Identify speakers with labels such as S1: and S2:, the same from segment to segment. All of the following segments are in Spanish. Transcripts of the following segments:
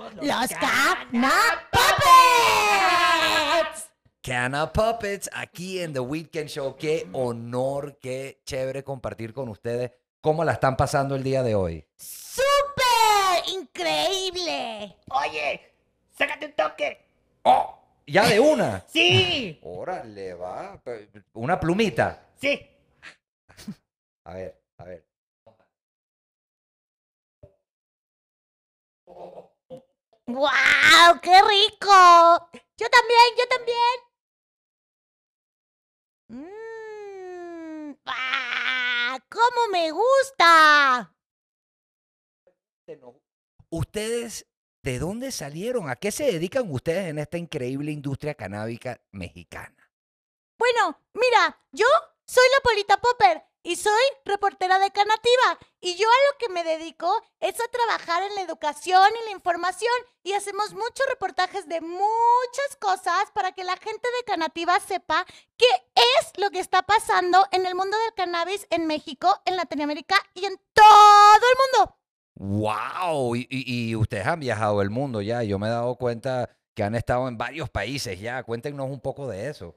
S1: Somos los,
S2: Los
S1: Cana
S2: Canapuppets.
S3: Cana Puppets aquí en The Weekend Show. Qué honor, qué chévere compartir con ustedes cómo la están pasando el día de hoy.
S2: ¡Súper increíble!
S1: Oye, sácate un toque.
S3: ¡Oh! ¿Ya de una?
S1: Sí,
S3: Órale, va. Una plumita.
S1: sí.
S3: A ver, a ver.
S2: ¡Guau! ¡Qué rico! Yo también, yo también. Mmm. ¡Ah! ¡Cómo me gusta!
S3: ¿Ustedes de dónde salieron? ¿A qué se dedican ustedes en esta increíble industria canábica mexicana?
S2: Bueno, mira, yo soy la Polita Popper y soy reportera de Canativa. Y yo a lo que me dedico es a trabajar en la educación y la información. Y hacemos muchos reportajes de muchas cosas para que la gente de Canativa sepa qué es lo que está pasando en el mundo del cannabis en México, en Latinoamérica y en todo el mundo.
S3: ¡Wow! Y, y- ustedes han viajado el mundo ya. Yo me he dado cuenta que han estado en varios países ya. Cuéntenos un poco de eso.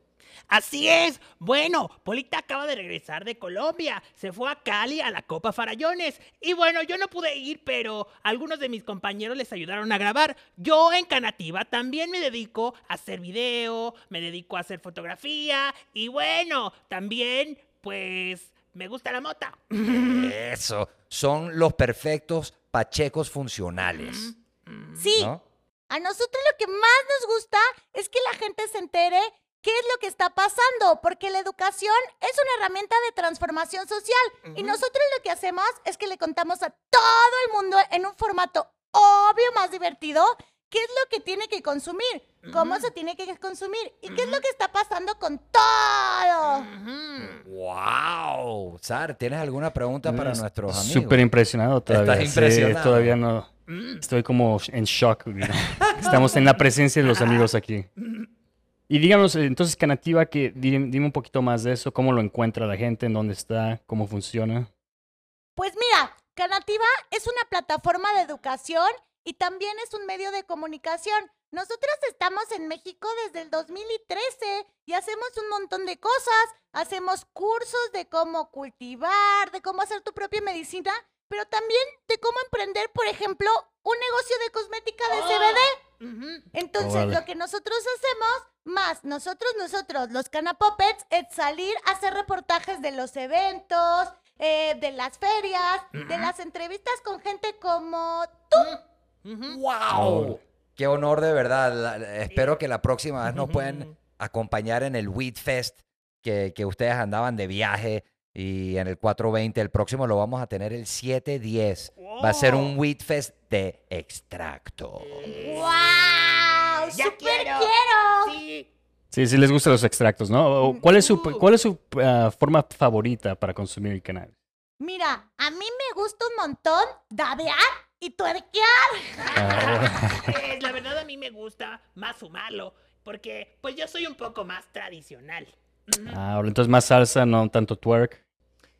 S1: Así es. Bueno, Polita acaba de regresar de Colombia. Se fue a Cali a la Copa Farallones. Y bueno, yo no pude ir, pero algunos de mis compañeros les ayudaron a grabar. Yo en Canativa también me dedico a hacer video, me dedico a hacer fotografía. Y bueno, también, pues, me gusta la mota.
S3: Eso. Son los perfectos pachecos funcionales.
S2: Sí,
S3: ¿No?
S2: A nosotros lo que más nos gusta es que la gente se entere qué es lo que está pasando, porque la educación es una herramienta de transformación social y nosotros lo que hacemos es que le contamos a todo el mundo en un formato obvio más divertido qué es lo que tiene que consumir, cómo se tiene que consumir y qué es lo que está pasando con todo.
S3: ¡Wow! Sar, ¿tienes alguna pregunta para
S4: Es-
S3: nuestros amigos?
S4: Súper impresionado todavía.
S3: Estás
S4: Sí,
S3: impresionado.
S4: todavía no.
S1: Mm.
S4: Estoy como en shock. Estamos en la presencia de los amigos aquí. Y díganos, eh, entonces, Canativa, que dime, dime un poquito más de eso. ¿Cómo lo encuentra la gente? ¿En dónde está? ¿Cómo funciona?
S2: Pues mira, Canativa es una plataforma de educación y también es un medio de comunicación. Nosotros estamos en México desde el 2013 y hacemos un montón de cosas. Hacemos cursos de cómo cultivar, de cómo hacer tu propia medicina, pero también de cómo emprender, por ejemplo, un negocio de cosmética de CBD. Entonces,
S4: Órale.
S2: lo que nosotros hacemos, más nosotros, nosotros, los Canapuppets, es salir a hacer reportajes de los eventos, eh, de las ferias, de las entrevistas con gente como tú.
S3: ¡Wow! ¡Qué honor de verdad! La- espero que la próxima vez nos puedan acompañar en el Weed Fest, que, que ustedes andaban de viaje y en el 420. El próximo lo vamos a tener el 710. Va a ser un. Weed Fest de extracto.
S2: ¡Wow!
S1: Ya
S2: ¡Súper
S1: quiero.
S2: quiero!
S1: Sí.
S4: Sí, sí les gustan los extractos, ¿no? ¿Cuál es su,
S1: Uh.
S4: cuál es su ah, forma favorita para consumir el cannabis?
S2: Mira, a mí me gusta un montón dabear y tuerquear.
S4: Ah,
S1: Pues, la verdad a mí me gusta más fumarlo, porque pues yo soy un poco más tradicional.
S4: Ah, ahora entonces más salsa, no tanto twerk.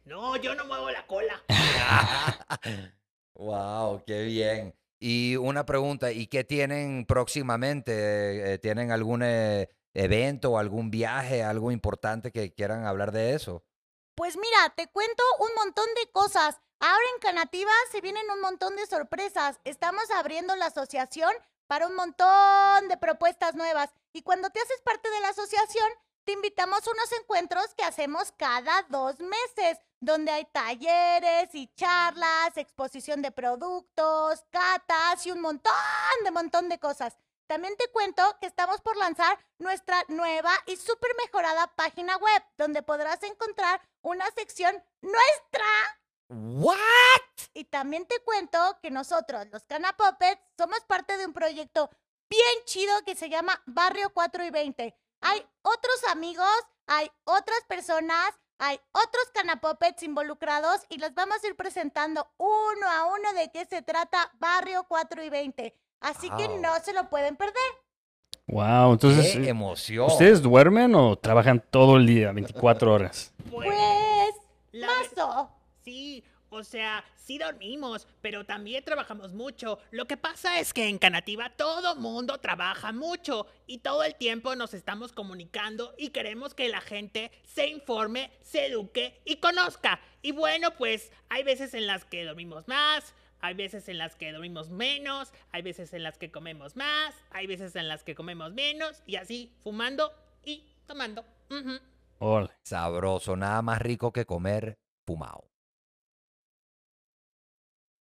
S1: No, yo no muevo la cola.
S3: ¡Wow! ¡Qué bien! Y una pregunta, ¿y qué tienen próximamente? Eh, ¿Tienen algún eh, evento o algún viaje, algo importante que quieran hablar de eso?
S2: Pues mira, te cuento un montón de cosas. Ahora en Canativa se vienen un montón de sorpresas. Estamos abriendo la asociación para un montón de propuestas nuevas. Y cuando te haces parte de la asociación, te invitamos a unos encuentros que hacemos cada dos meses, donde hay talleres y charlas, exposición de productos, catas y un montón de montón de cosas. También te cuento que estamos por lanzar nuestra nueva y súper mejorada página web, donde podrás encontrar una sección nuestra.
S3: ¿What?
S2: Y también te cuento que nosotros, los Canapuppets, somos parte de un proyecto bien chido que se llama Barrio 4 y 20. Hay otros amigos, hay otras personas, hay otros Canapuppets involucrados y los vamos a ir presentando uno a uno de qué se trata Barrio 4 y 20. Así que no se lo pueden perder.
S4: Wow, entonces,
S3: ¡Qué
S4: eh,
S3: emoción!
S4: ¿ustedes duermen o trabajan todo el día, 24 horas?
S1: Pues,
S2: Pues, mazo.
S1: sí,
S5: O sea, sí dormimos, pero también trabajamos mucho. Lo que pasa es que en Canativa todo mundo trabaja mucho y todo el tiempo nos estamos comunicando y queremos que la gente se informe, se eduque y conozca. Y bueno, pues hay veces en las que dormimos más, hay veces en las que dormimos menos, hay veces en las que comemos más, hay veces en las que comemos menos y así fumando y tomando. Ujú.
S4: Órale.
S3: Sabroso, nada más rico que comer fumado.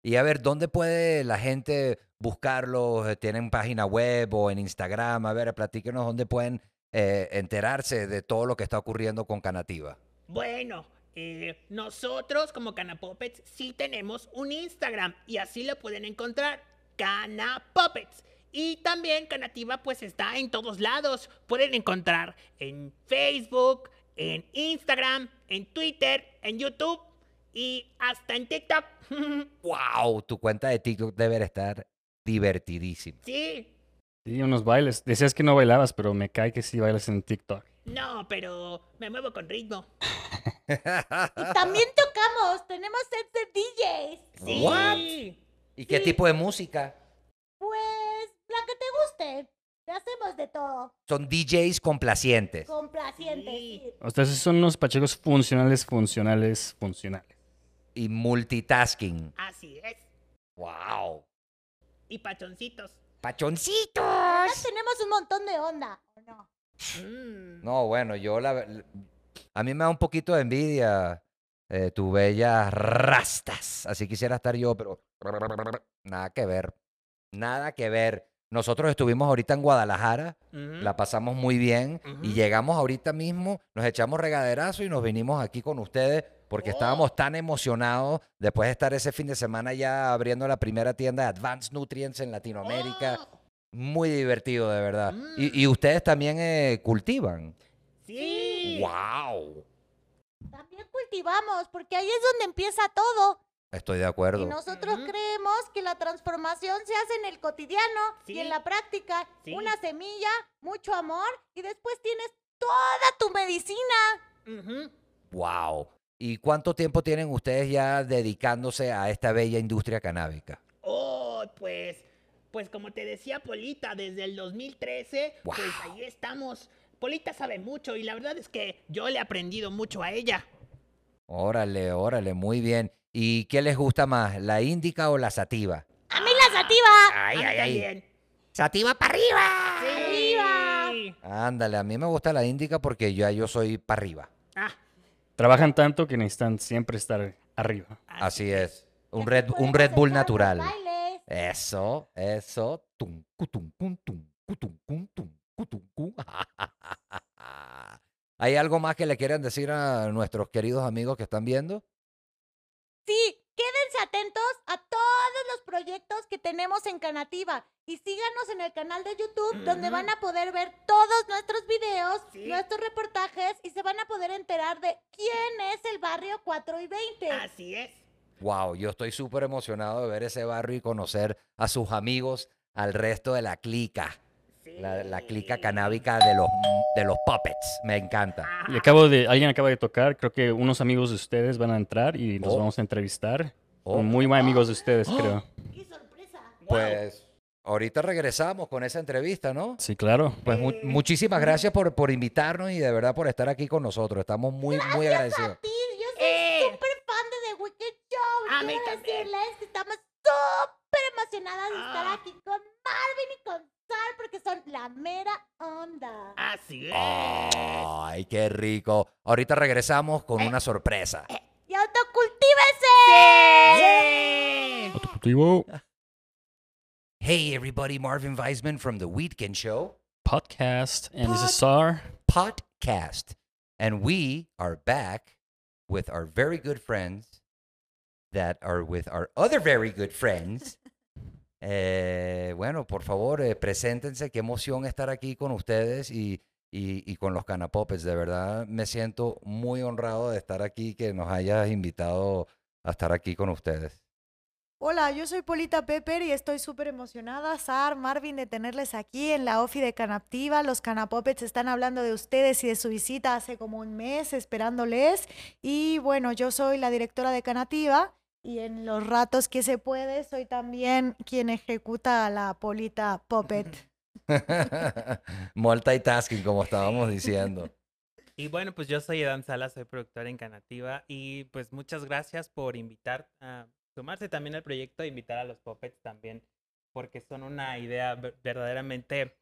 S3: Y a ver, ¿dónde puede la gente buscarlos? Eh, ¿Tienen página web o en Instagram? A ver, platíquenos dónde pueden eh, enterarse de todo lo que está ocurriendo con Canativa.
S5: Bueno, eh, nosotros como Canapoppets sí tenemos un Instagram y así lo pueden encontrar, Canapoppets. Y también Canativa pues está en todos lados. Pueden encontrar en Facebook, en Instagram, en Twitter, en YouTube y hasta en TikTok.
S3: ¡Wow! Tu cuenta de TikTok debe estar divertidísima.
S5: sí,
S4: Sí, unos bailes. Decías que no bailabas, pero me cae que sí bailas en TikTok.
S5: no, pero me muevo con ritmo.
S2: Y también tocamos, tenemos sets de DJs.
S5: Sí.
S3: What? ¿Y qué tipo de música?
S2: Pues la que te guste. Te hacemos de todo.
S3: Son DJs complacientes.
S2: Complacientes.
S5: Sí.
S2: sí.
S4: Ustedes son unos pachecos funcionales, funcionales, funcionales.
S3: Y multitasking.
S5: Así es.
S3: ¡Wow!
S5: Y pachoncitos.
S3: ¡Pachoncitos!
S2: Además tenemos un montón de onda, ¿o no?
S5: Mm.
S3: No, bueno, yo la... A mí me da un poquito de envidia eh, tu bellas rastas. Así quisiera estar yo, pero... Nada que ver. Nada que ver. Nosotros estuvimos ahorita en Guadalajara, la pasamos muy bien y llegamos ahorita mismo, nos echamos regaderazo y nos vinimos aquí con ustedes porque
S5: Oh.
S3: estábamos tan emocionados después de estar ese fin de semana ya abriendo la primera tienda de Advanced Nutrients en Latinoamérica.
S5: Oh,
S3: Muy divertido, de verdad.
S5: Mm.
S3: Y, y ustedes también eh, cultivan.
S5: sí.
S3: ¡Wow!
S2: También cultivamos, porque ahí es donde empieza todo.
S3: Estoy de acuerdo.
S2: Y nosotros creemos que la transformación se hace en el cotidiano y en la práctica.
S5: Sí.
S2: Una semilla, mucho amor y después tienes toda tu medicina.
S3: ¡Wow! ¿Y cuánto tiempo tienen ustedes ya dedicándose a esta bella industria canábica?
S5: Oh, pues, pues como te decía Polita, desde el 2013, pues ahí estamos. Polita sabe mucho y la verdad es que yo le he aprendido mucho a ella.
S3: Órale, órale, muy bien. ¿Y qué les gusta más, la índica o la sativa?
S2: ¡A mí la sativa!
S3: Ay, ay, ay. ¡Sativa para arriba!
S5: Sí.
S2: ¡Arriba!
S3: Ándale, a mí me gusta la índica porque ya yo soy para arriba.
S5: Ah,
S4: Trabajan tanto que necesitan siempre estar arriba.
S3: Así es. Un Red, un Red Bull natural. Eso, eso. Tum, cutum, cum, tum, cutum, cum, tum, cutum, cum. ¿Hay algo más que le quieran decir a nuestros queridos amigos que están viendo?
S2: Sí, quédense atentos a todos los proyectos que tenemos en Canativa y síganos en el canal de YouTube donde van a poder ver todos nuestros videos,
S5: Sí.
S2: nuestros reportajes y se van a poder enterar de quién es el barrio 4 y 20.
S5: así es.
S3: Wow, yo estoy súper emocionado de ver ese barrio y conocer a sus amigos, al resto de la clica, la, la clica canábica de los, de los puppets. Me encanta.
S4: Y acabo de, alguien acaba de tocar, creo que unos amigos de ustedes van a entrar y nos
S3: Oh.
S4: vamos a entrevistar.
S3: Oh.
S4: Muy buenos amigos de ustedes, creo.
S2: ¡Qué sorpresa!
S3: Pues ahorita regresamos con esa entrevista, ¿no?
S4: Sí, claro.
S3: Pues mu-
S5: Eh.
S3: muchísimas gracias por, por invitarnos y de verdad por estar aquí con nosotros. Estamos muy, muy agradecidos.
S2: Yo soy
S5: Eh.
S2: súper fan de The Wicked Show.
S5: A mí también.
S2: decirles que estamos súper emocionadas de estar
S5: Ah.
S2: aquí con Marvin y con Sal porque son la mera onda.
S5: Así es.
S3: Ay, qué rico. Ahorita regresamos con una sorpresa.
S2: ¡Y autocultívese!
S5: ¡Yeah!
S4: Autocultivo
S3: Hey everybody, Marvin Weisman from The Weedkin Show
S4: podcast. And this is Sar.
S3: podcast. And we are back with our very good friends that are with our other very good friends. Eh, bueno, por favor, eh, preséntense. Qué emoción estar aquí con ustedes y, y, y con los Canapopes. De verdad, me siento muy honrado de estar aquí, que nos hayas invitado a estar aquí con ustedes.
S6: Hola, yo soy Polita Pepper y estoy súper emocionada, Sar, Marvin, de tenerles aquí en la OFI de Canaptiva. Los Canapopets están hablando de ustedes y de su visita hace como un mes, esperándoles. Y bueno, yo soy la directora de Canativa y en los ratos que se puede soy también quien ejecuta a la Polita Puppet.
S3: Multitasking, como estábamos diciendo.
S1: Y bueno, pues yo soy Edan Sala, soy productor en Canativa y pues muchas gracias por invitar a sumarse también al proyecto e invitar a los puppets también porque son una idea ver- verdaderamente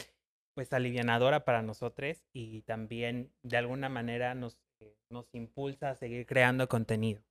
S1: pues alivianadora para nosotros y también de alguna manera nos, eh, nos impulsa a seguir creando contenido.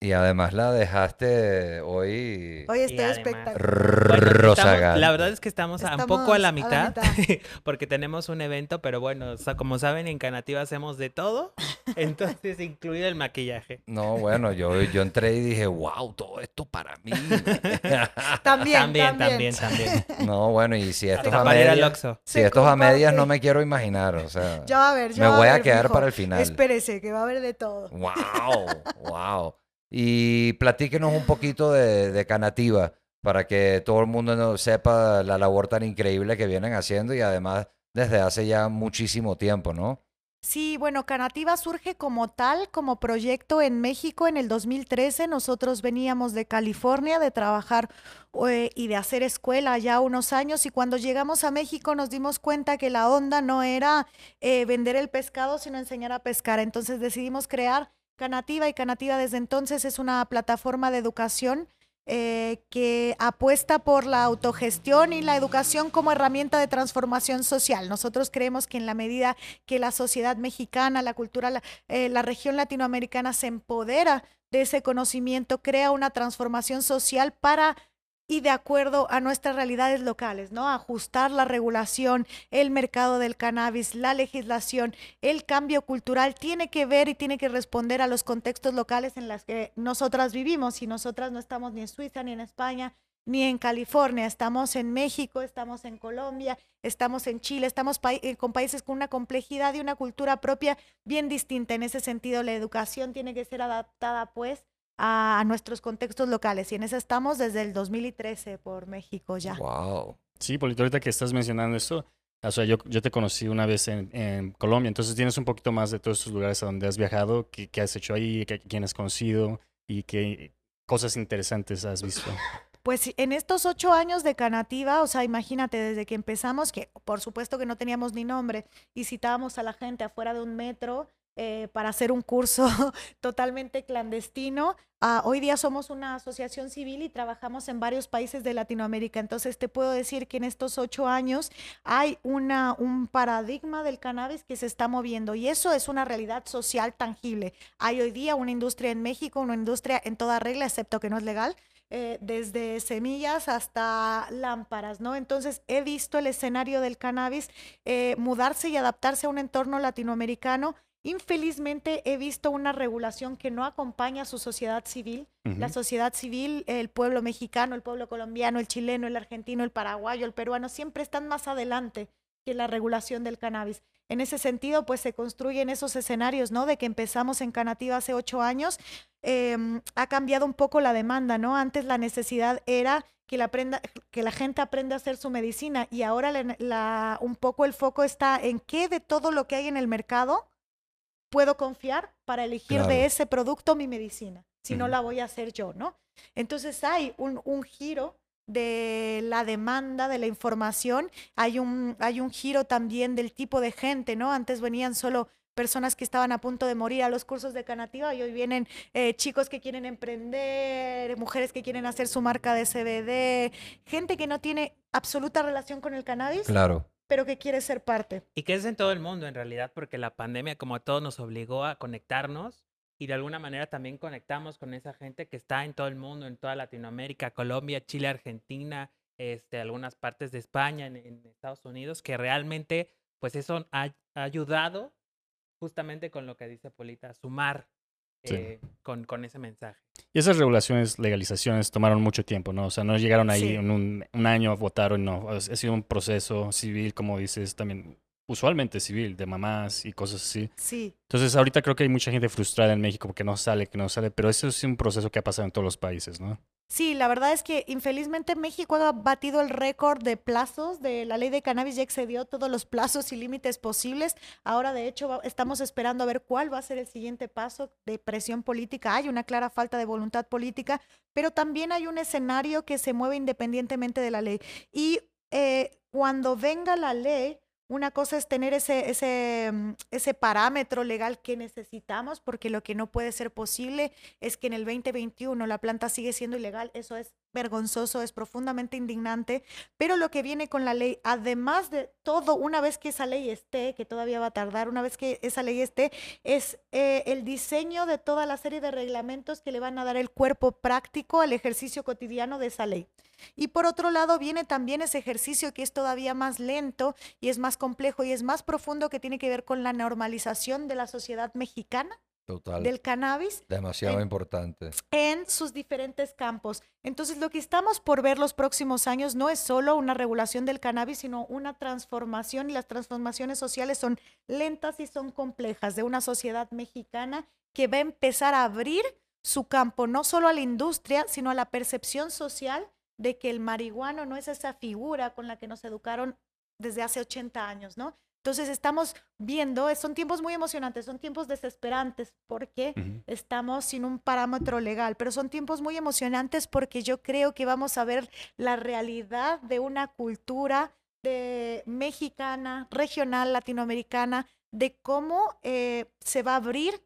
S3: Y además la dejaste hoy
S6: Hoy estoy
S1: además-
S6: espectacular.
S1: Bueno, estamos- la verdad es que estamos, un poco a la
S6: a la
S1: mitad, porque tenemos un evento, pero bueno, o sea, como saben, en Canativa hacemos de todo, entonces incluido el maquillaje.
S3: No, bueno, yo, yo entré y dije, wow, todo esto para mí.
S6: También,
S1: También, también, también.
S3: no, bueno, y si esto es
S1: Hasta
S3: a medias, si
S6: Se
S3: esto es a medias, no me quiero imaginar, o sea,
S6: va a ver, ya
S3: me voy a
S6: ver,
S3: quedar
S6: mijo.
S3: para el final.
S6: Espérese, que va a haber de todo.
S3: Wow, wow. Y platíquenos un poquito de, Canativa para que todo el mundo sepa la labor tan increíble que vienen haciendo y además desde hace ya muchísimo tiempo, ¿no?
S6: Sí, bueno, Canativa surge como tal, como proyecto en México en el 2013. Nosotros veníamos de California de trabajar eh, y de hacer escuela ya unos años y cuando llegamos a México nos dimos cuenta que la onda no era eh, vender el pescado, sino enseñar a pescar. Entonces decidimos crear Canativa y Canativa desde entonces es una plataforma de educación eh, que apuesta por la autogestión y la educación como herramienta de transformación social. Nosotros creemos que en la medida que la sociedad mexicana, la cultura, la, eh, la región latinoamericana se empodera de ese conocimiento, crea una transformación social para y de acuerdo a nuestras realidades locales, ¿no? Ajustar la regulación, el mercado del cannabis, la legislación, el cambio cultural tiene que ver y tiene que responder a los contextos locales en los que nosotras vivimos y nosotras no estamos ni en Suiza ni en España ni en California, estamos en México, estamos en Colombia, estamos en Chile, estamos eh, con países con una complejidad y una cultura propia bien distinta. En ese sentido, la educación tiene que ser adaptada pues a, a nuestros contextos locales y en eso estamos desde el 2013 por México ya.
S3: Wow.
S4: Sí, Polito, ahorita que estás mencionando esto, o sea, yo, yo te conocí una vez en, en Colombia, entonces tienes un poquito más de todos estos lugares a donde has viajado, qué, qué has hecho ahí, qué, quién has conocido y qué cosas interesantes has visto.
S6: Pues en estos ocho años de Canativa, o sea, imagínate, desde que empezamos, que por supuesto que no teníamos ni nombre, y citábamos a la gente afuera de un metro eh, para hacer un curso totalmente clandestino. Ah, hoy día somos una asociación civil y trabajamos en varios países de Latinoamérica. Entonces te puedo decir que en estos ocho años hay una, un paradigma del cannabis que se está moviendo y eso es una realidad social tangible. Hay hoy día una industria en México, una industria en toda regla, excepto que no es legal, eh, desde semillas hasta lámparas, ¿no? Entonces he visto el escenario del cannabis eh, mudarse y adaptarse a un entorno latinoamericano. Infelizmente he visto una regulación que no acompaña a su sociedad civil. La sociedad civil, el pueblo mexicano, el pueblo colombiano, el chileno, el argentino, el paraguayo, el peruano, siempre están más adelante que la regulación del cannabis. En ese sentido, pues se construyen esos escenarios, ¿no? De que empezamos en Canativa hace ocho años, em, ha cambiado un poco la demanda, ¿no? Antes la necesidad era que la, aprenda, que la gente aprenda a hacer su medicina y ahora la- la- un poco el foco está en qué de todo lo que hay en el mercado puedo confiar para elegir
S3: Claro.
S6: de ese producto mi medicina, si no la voy a hacer yo, ¿no? Entonces hay un, un giro de la demanda de la información, hay un, hay un giro también del tipo de gente, ¿no? Antes venían solo personas que estaban a punto de morir a los cursos de Canativa y hoy vienen eh, chicos que quieren emprender, mujeres que quieren hacer su marca de CBD, gente que no tiene absoluta relación con el cannabis,
S3: Claro.
S6: Pero que quiere ser parte.
S1: Y que es en todo el mundo en realidad, porque la pandemia como a todos nos obligó a conectarnos y de alguna manera también conectamos con esa gente que está en todo el mundo, en toda Latinoamérica, Colombia, Chile, Argentina, este, algunas partes de España, en, Estados Unidos, que realmente pues eso ha, ha ayudado justamente con lo que dice Polita, sumar
S4: Sí.
S1: eh, con, con ese mensaje.
S4: Y esas regulaciones, legalizaciones tomaron mucho tiempo, ¿no? O sea, no llegaron ahí
S6: Sí.
S4: en un, un año, votaron, no. Ha sido un proceso civil, como dices, también usualmente civil, de mamás y cosas así.
S6: Sí,
S4: Entonces, ahorita creo que hay mucha gente frustrada en México porque no sale, que no sale, pero eso es un proceso que ha pasado en todos los países, ¿no?
S6: Sí, la verdad es que infelizmente México ha batido el récord de plazos de la ley de cannabis, ya excedió todos los plazos y límites posibles. Ahora, de hecho, estamos esperando a ver cuál va a ser el siguiente paso de presión política. Hay una clara falta de voluntad política, pero también hay un escenario que se mueve independientemente de la ley. Y eh, cuando venga la ley, una cosa es tener ese, ese, mm, ese parámetro legal que necesitamos, porque lo que no puede ser posible es que en el 2021 la planta sigue siendo ilegal. Eso es vergonzoso, es profundamente indignante. Pero lo que viene con la ley, además de todo, una vez que esa ley esté, que todavía va a tardar, una vez que esa ley esté, es eh, el diseño de toda la serie de reglamentos que le van a dar el cuerpo práctico al ejercicio cotidiano de esa ley. Y por otro lado viene también ese ejercicio que es todavía más lento y es más complejo y es más profundo que tiene que ver con la normalización de la sociedad mexicana
S3: Total.
S6: del cannabis
S3: Demasiado
S6: en-
S3: importante.
S6: en sus diferentes campos. Entonces, lo que estamos por ver los próximos años no es solo una regulación del cannabis, sino una transformación y las transformaciones sociales son lentas y son complejas de una sociedad mexicana que va a empezar a abrir su campo no solo a la industria, sino a la percepción social de que el marihuano no es esa figura con la que nos educaron desde hace 80 años, ¿no? Entonces estamos viendo, son tiempos muy emocionantes, son tiempos desesperantes, porque estamos sin un parámetro legal, pero son tiempos muy emocionantes porque yo creo que vamos a ver la realidad de una cultura de mexicana, regional, latinoamericana, de cómo eh, se va a abrir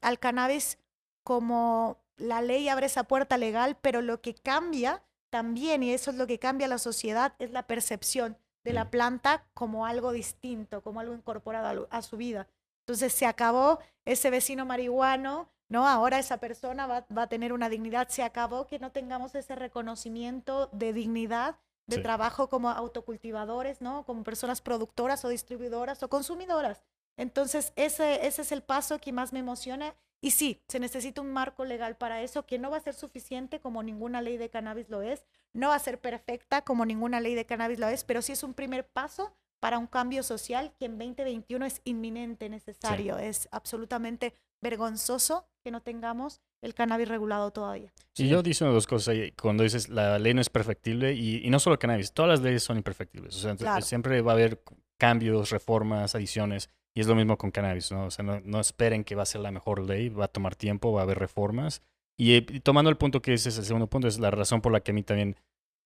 S6: al cannabis como la ley abre esa puerta legal, pero lo que cambia también, y eso es lo que cambia la sociedad, es la percepción de la planta como algo distinto, como algo incorporado a, su vida. Entonces se acabó ese vecino marihuano, ¿no? Ahora esa persona va, va a tener una dignidad. Se acabó que no tengamos ese reconocimiento de dignidad, de
S4: Sí.
S6: trabajo como autocultivadores, ¿no? Como personas productoras o distribuidoras o consumidoras. Entonces ese, ese es el paso que más me emociona. Y sí, se necesita un marco legal para eso, que no va a ser suficiente como ninguna ley de cannabis lo es, no va a ser perfecta como ninguna ley de cannabis lo es, pero sí es un primer paso para un cambio social que en 2021 es inminente, necesario. Es absolutamente vergonzoso que no tengamos el cannabis regulado todavía.
S4: Y yo diciendo dos cosas ahí. Cuando dices la ley no es perfectible, y, y no solo cannabis, todas las leyes son imperfectibles. O sea,
S6: Claro.
S4: siempre va a haber cambios, reformas, adiciones. Y es lo mismo con cannabis, ¿no? O sea, no, no esperen que va a ser la mejor ley, va a tomar tiempo, va a haber reformas. Y, eh, y tomando el punto que dices, el segundo punto, es la razón por la que a mí también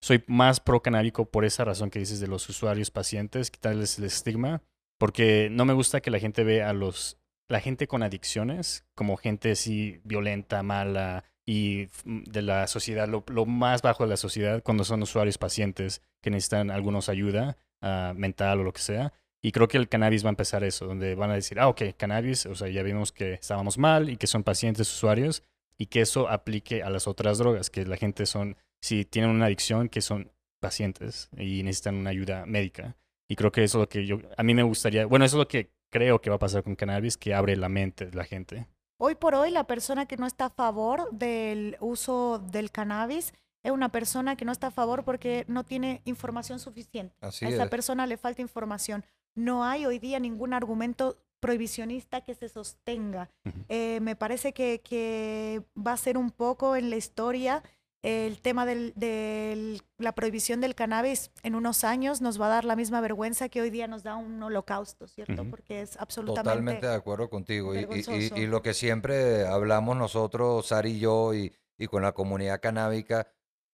S4: soy más pro canábico por esa razón que dices de los usuarios pacientes, quitarles el estigma, porque no me gusta que la gente vea a los la gente con adicciones como gente así violenta, mala y mm, de la sociedad, lo, lo más bajo de la sociedad cuando son usuarios pacientes que necesitan algunos ayuda ah, mental o lo que sea. Y creo que el cannabis va a empezar eso, donde van a decir, ah, ok, cannabis, o sea, ya vimos que estábamos mal y que son pacientes usuarios y que eso aplique a las otras drogas, que la gente son, si tienen una adicción, que son pacientes y necesitan una ayuda médica. Y creo que eso es lo que yo, a mí me gustaría, bueno, eso es lo que creo que va a pasar con cannabis, que abre la mente de la gente.
S6: Hoy por hoy, la persona que no está a favor del uso del cannabis es una persona que no está a favor porque no tiene información suficiente.
S3: Así
S6: a esa
S3: es.
S6: persona le falta información. No hay hoy día ningún argumento prohibicionista que se sostenga. Eh, me parece que, que va a ser un poco en la historia el tema de la prohibición del cannabis en unos años nos va a dar la misma vergüenza que hoy día nos da un holocausto, ¿cierto? Porque es absolutamente...
S3: Totalmente de acuerdo contigo. Y lo que siempre hablamos nosotros, Sari y yo, y, y con la comunidad canábica,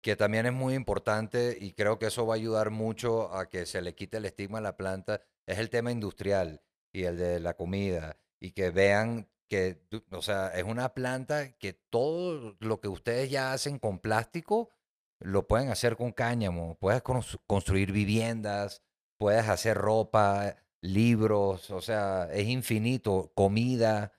S3: que también es muy importante y creo que eso va a ayudar mucho a que se le quite el estigma a la planta, es el tema industrial y el de la comida. Y que vean que, o sea, es una planta que todo lo que ustedes ya hacen con plástico, lo pueden hacer con cáñamo. Puedes cons- construir viviendas, puedes hacer ropa, libros, o sea, es infinito, comida.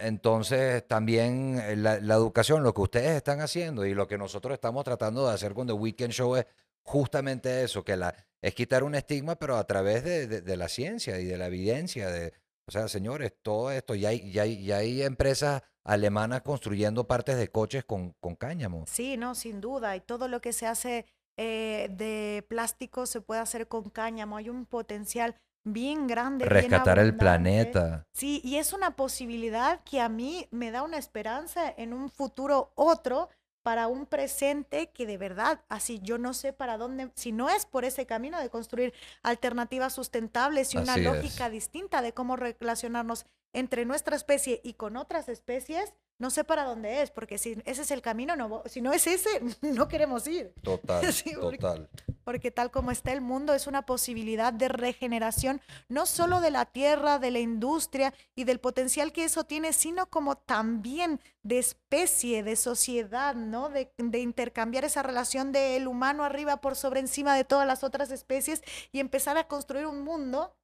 S3: Entonces, también eh, la, educación, lo que ustedes están haciendo y lo que nosotros estamos tratando de hacer con The Weekend Show es justamente eso, que la, es quitar un estigma, pero a través de, la ciencia y de la evidencia. De, o sea, señores, todo esto, ya hay, empresas alemanas construyendo partes de coches con, con cáñamo.
S6: Sí, no, sin duda. Y todo lo que se hace eh, de plástico se puede hacer con cáñamo. Hay un potencial bien grande. bien
S3: Rescatar el planeta.
S6: Sí, y es una posibilidad que a mí me da una esperanza en un futuro otro, para un presente que de verdad, así yo no sé para dónde, si no es por ese camino de construir alternativas sustentables y una
S3: Así es.
S6: lógica distinta de cómo relacionarnos entre nuestra especie y con otras especies, no sé para dónde es, porque si ese es el camino, no, si no es ese, no queremos ir.
S3: Total,
S6: Sí, porque-
S3: total.
S6: Porque tal como está el mundo, es una posibilidad de regeneración, no solo de la tierra, de la industria y del potencial que eso tiene, sino como también de especie, de sociedad, ¿no? De, de intercambiar esa relación del humano arriba por sobre encima de todas las otras especies y empezar a construir un mundo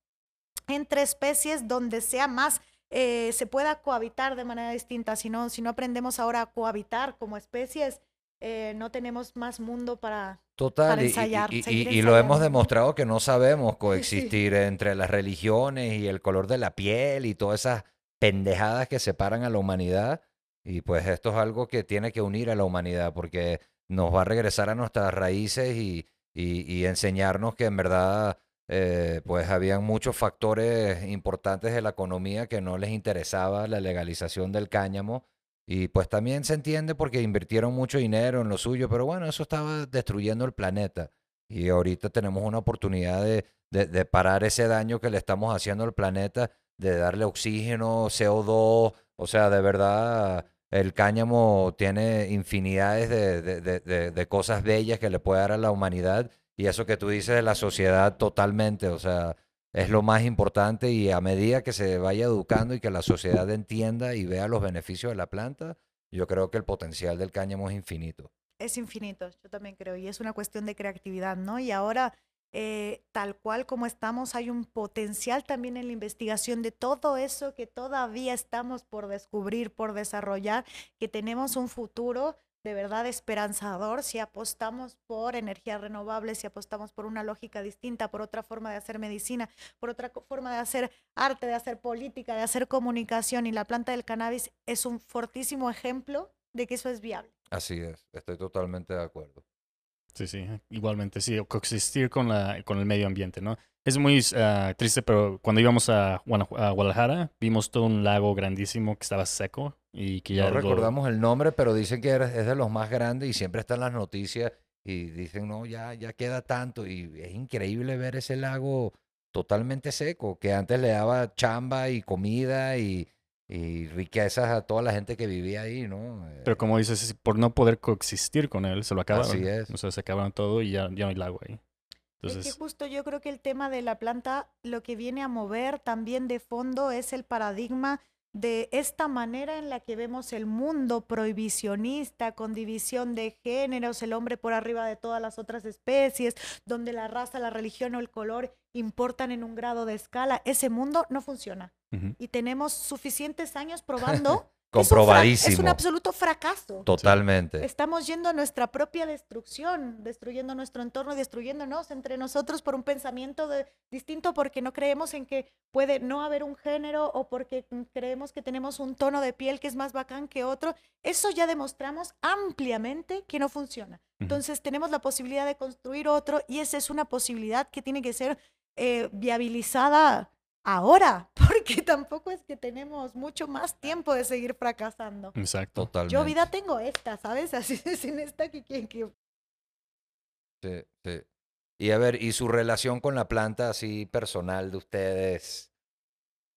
S6: entre especies donde sea más, eh, se pueda cohabitar de manera distinta. Si no, si no aprendemos ahora a cohabitar como especies, eh, no tenemos más mundo para,
S3: Total,
S6: para
S3: y- y-
S6: ensayar,
S3: y, y- y lo hemos demostrado que no sabemos coexistir entre las religiones y el color de la piel y todas esas pendejadas que separan a la humanidad. Y pues esto es algo que tiene que unir a la humanidad porque nos va a regresar a nuestras raíces y, y- y enseñarnos que en verdad eh, pues habían muchos factores importantes de la economía que no les interesaba la legalización del cáñamo. Y pues también se entiende porque invirtieron mucho dinero en lo suyo, pero bueno, eso estaba destruyendo el planeta. Y ahorita tenemos una oportunidad de, de- parar ese daño que le estamos haciendo al planeta, de darle oxígeno, CO2, o sea, de verdad, el cáñamo tiene infinidades de, de- de- de- de cosas bellas que le puede dar a la humanidad. Y eso que tú dices de la sociedad totalmente, o sea, es lo más importante y a medida que se vaya educando y que la sociedad entienda y vea los beneficios de la planta, yo creo que el potencial del cáñamo es infinito.
S6: es infinito, yo también creo, y es una cuestión de creatividad, ¿no? Y ahora, eh, tal cual como estamos, hay un potencial también en la investigación de todo eso que todavía estamos por descubrir, por desarrollar, que tenemos un futuro de verdad esperanzador si apostamos por energías renovables, si apostamos por una lógica distinta, por otra forma de hacer medicina, por otra forma de hacer arte, de hacer política, de hacer comunicación. Y la planta del cannabis es un fortísimo ejemplo de que eso es viable.
S3: Así es, estoy totalmente de acuerdo.
S4: Sí, sí, igualmente, sí, coexistir con, la, con el medio ambiente, ¿no? Es muy ah, triste, pero cuando íbamos a, Guadalajara, vimos todo un lago grandísimo que estaba seco y que ya
S3: No
S4: lo-
S3: recordamos el nombre, pero dicen que es de los más grandes y siempre están las noticias y dicen, no, ya, ya queda tanto. Y es increíble ver ese lago totalmente seco, que antes le daba chamba y comida y, y riquezas a toda la gente que vivía ahí, ¿no?
S4: Pero como dices, es por no poder coexistir con él, se lo acabaron.
S3: Así es.
S4: O sea, se acabaron todo y ya, ya no hay lago ahí.
S6: Es que justo yo creo que el tema de la planta lo que viene a mover también de fondo es el paradigma de esta manera en la que vemos el mundo prohibicionista, con división de géneros, el hombre por arriba de todas las otras especies, donde la raza, la religión o el color importan en un grado de escala. Ese mundo no funciona. Y tenemos suficientes años probando. que es un Es un
S3: Comprobadísimo.
S6: absoluto fracaso.
S3: Totalmente.
S6: Estamos yendo a nuestra propia destrucción, destruyendo nuestro entorno y destruyéndonos entre nosotros por un pensamiento de- distinto porque no creemos en que puede no haber un género o porque creemos que tenemos un tono de piel que es más bacán que otro. Eso ya demostramos ampliamente que no funciona. Entonces tenemos la posibilidad de construir otro y esa es una posibilidad que tiene que ser eh, viabilizada ahora, porque tampoco es que tenemos mucho más tiempo de seguir fracasando.
S4: Exacto.
S3: Totalmente.
S6: Yo vida tengo esta, ¿sabes? Así es en esta que, que, que-
S3: Sí, sí. Y a ver, y su relación con la planta así personal de ustedes.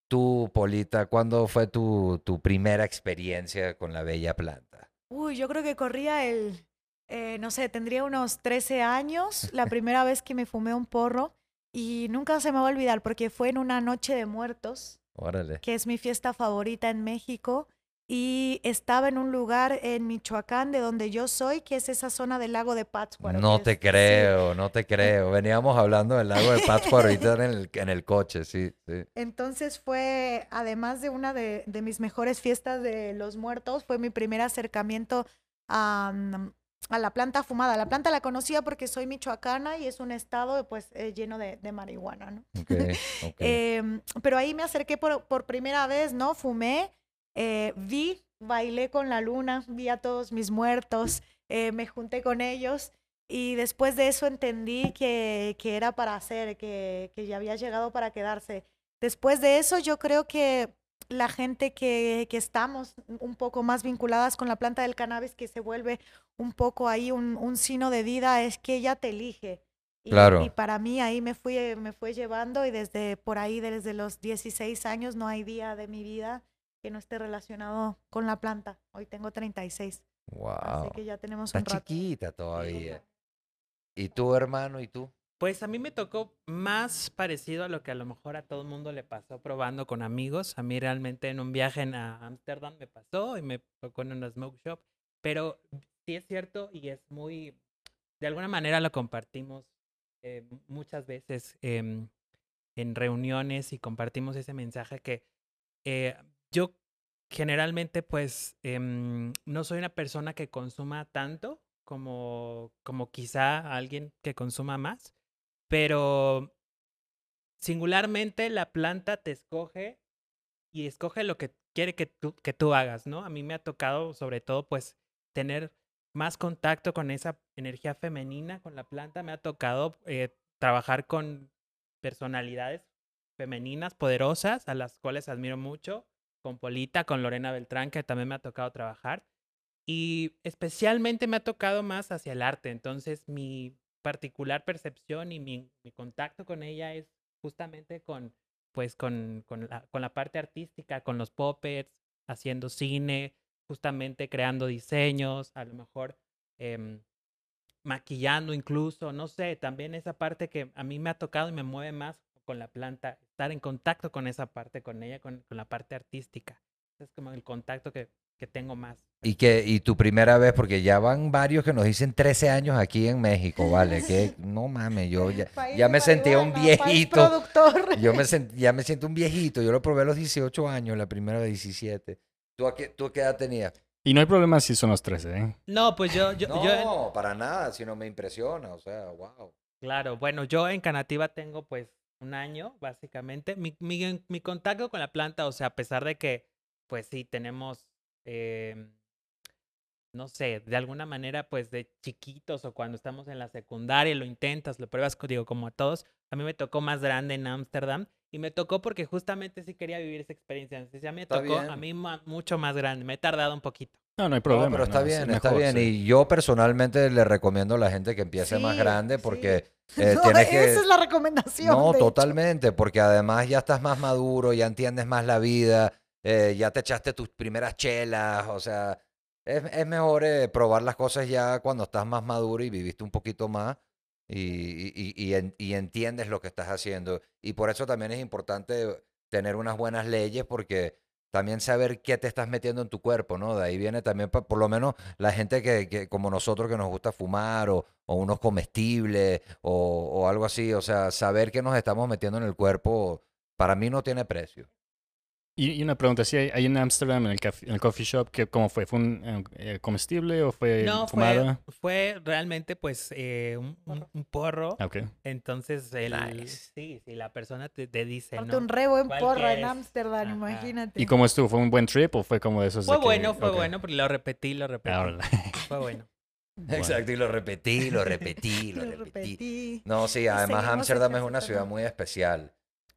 S3: Tú, Polita, ¿cuándo fue tu, tu primera experiencia con la bella planta?
S6: Uy, yo creo que corría el, eh, no sé, tendría unos 13 años, la primera vez que me fumé un porro y nunca se me va a olvidar porque fue en una noche de muertos,
S3: Órale.
S6: que es mi fiesta favorita en México, y estaba en un lugar en Michoacán, de donde yo soy, que es esa zona del lago de Pátzcuaro.
S3: No te
S6: es- sí.
S3: creo, no te creo. Veníamos hablando del lago de Pátzcuaro ahorita en el, en el coche, sí, sí.
S6: Entonces fue, además de una de, de mis mejores fiestas de los muertos, fue mi primer acercamiento a, mm, a la planta fumada. La planta la conocía porque soy michoacana y es un estado pues eh, lleno de, de marihuana, ¿no?
S3: Ok, ok.
S6: Em, pero ahí me acerqué por, por primera vez, ¿no? Fumé, eh, vi, bailé con la luna, vi a todos mis muertos, eh, me junté con ellos y después de eso entendí que, que era para hacer, que, que ya había llegado para quedarse. Después de eso yo creo que la gente que, que estamos un poco más vinculadas con la planta del cannabis, que se vuelve un poco ahí un, un sino de vida, es que ella te elige. Y,
S3: Claro.
S6: y para mí ahí me fui, me fue llevando y desde por ahí, desde los 16 años, no hay día de mi vida que no esté relacionado con la planta. Hoy tengo 36,
S3: Wow.
S6: así que ya tenemos
S3: Estás
S6: un rato.
S3: chiquita todavía. ¿Y tú, hermano? ¿Y tú?
S1: Pues a mí me tocó más parecido a lo que a lo mejor a todo el mundo le pasó probando con amigos. A mí realmente en un viaje a Ámsterdam me pasó y me tocó en una smoke shop. Pero sí es cierto y es muy, de alguna manera lo compartimos eh, muchas veces em, en reuniones y compartimos ese mensaje que eh, yo generalmente pues em, no soy una persona que consuma tanto como, como quizá alguien que consuma más, pero singularmente la planta te escoge y escoge lo que quiere que tú, que tú hagas, ¿no? A mí me ha tocado sobre todo pues tener más contacto con esa energía femenina, con la planta, me ha tocado eh, trabajar con personalidades femeninas poderosas a las cuales admiro mucho, con Polita, con Lorena Beltrán, que también me ha tocado trabajar. Y especialmente me ha tocado más hacia el arte. Entonces, mi particular percepción y mi, mi contacto con ella es justamente con, pues, con, con, la, con la parte artística, con los puppets, haciendo cine, justamente creando diseños, a lo mejor em, maquillando incluso, no sé, también esa parte que a mí me ha tocado y me mueve más con la planta, estar en contacto con esa parte, con ella, con, con la parte artística. Es como el contacto que, que tengo más.
S3: ¿Y, que, y tu primera vez? Porque ya van varios que nos dicen 13 años aquí en México, ¿vale? Que no mames, yo ya, ya
S6: de
S3: me sentía un viejito.
S6: productor.
S3: Yo me sent- ya me siento un viejito. Yo lo probé a los 18 años, la primera vez 17. ¿Tú a qué, tú a qué edad tenías?
S4: Y no hay problema si son los 13, ¿eh?
S1: No, pues yo, yo,
S3: No,
S1: yo en-
S3: para nada, sino me impresiona, o sea, wow.
S1: Claro, bueno, yo en Canativa tengo pues un año, básicamente. Mi, mi, mi contacto con la planta, o sea, a pesar de que, pues sí, tenemos, eh, no sé, de alguna manera, pues de chiquitos o cuando estamos en la secundaria, lo intentas, lo pruebas, digo, como a todos. A mí me tocó más grande en Ámsterdam y me tocó porque justamente sí quería vivir esa experiencia. Entonces ya me
S3: Está
S1: tocó
S3: bien.
S1: a mí ma- mucho más grande, me he tardado un poquito.
S4: No, no hay
S3: No,
S4: problema.
S3: pero está
S4: no, es
S3: bien, está
S4: mejor,
S3: bien.
S4: sí.
S3: Y yo personalmente le recomiendo a la gente que empiece más grande
S6: sí.
S3: porque eh,
S6: No,
S3: tienes que...
S6: Esa es la recomendación.
S3: No,
S6: hecho.
S3: totalmente, porque además ya estás más maduro, ya entiendes más la vida, eh, ya te echaste tus primeras chelas, o sea, es, es mejor eh, probar las cosas ya cuando estás más maduro y viviste un poquito más y, y- y- en- y entiendes lo que estás haciendo. Y por eso también es importante tener unas buenas leyes, porque también saber qué te estás metiendo en tu cuerpo, ¿no? De ahí viene también, por lo menos, la gente que, que como nosotros que nos gusta fumar o, o unos comestibles o, o algo así, o sea, saber qué nos estamos metiendo en el cuerpo, para mí no tiene precio.
S4: Y, y una pregunta, ¿sí hay, hay en Ámsterdam, en el, caf- en el coffee shop, que, ¿cómo fue? ¿Fue un eh, eh, comestible o fue
S1: No,
S4: fumada?
S1: fue, fue realmente pues eh, un, un- un porro.
S4: Ah, ok.
S1: Entonces, el,
S3: Nice.
S1: sí, sí, la persona te, te dice, ¿no?
S6: un re buen
S1: ¿Cuál
S6: porro en? Ámsterdam,
S1: Ajá.
S6: imagínate.
S4: ¿Y cómo estuvo? ¿Fue un buen trip o fue como de esos de
S1: Fue
S4: que-
S1: bueno, fue bueno, porque lo repetí, lo repetí.
S4: Ah.
S1: Fue bueno.
S3: Exacto, y lo repetí, lo repetí, lo
S6: Lo
S3: repetí. No, sí, además Ámsterdam es una ciudad muy especial.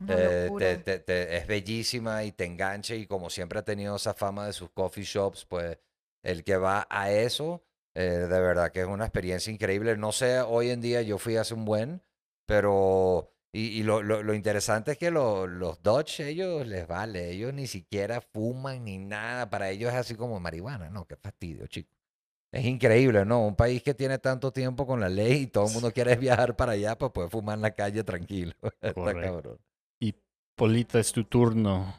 S3: Eh,
S6: locura.
S3: te- te- te- es bellísima y te engancha y como siempre ha tenido esa fama de sus coffee shops, pues el que va a eso, eh, de verdad que es una experiencia increíble. No sé, hoy en día yo fui hace un buen, pero... Y, y lo, lo- lo interesante es que lo- los Dutch, ellos les vale, ellos ni siquiera fuman ni nada, para ellos es así como marihuana, no, qué fastidio, chicos. Es increíble, ¿no? Un país que tiene tanto tiempo con la ley y todo el mundo quiere viajar para allá, pues puede fumar en la calle tranquilo. Está cabrón.
S4: Polita, es tu turno.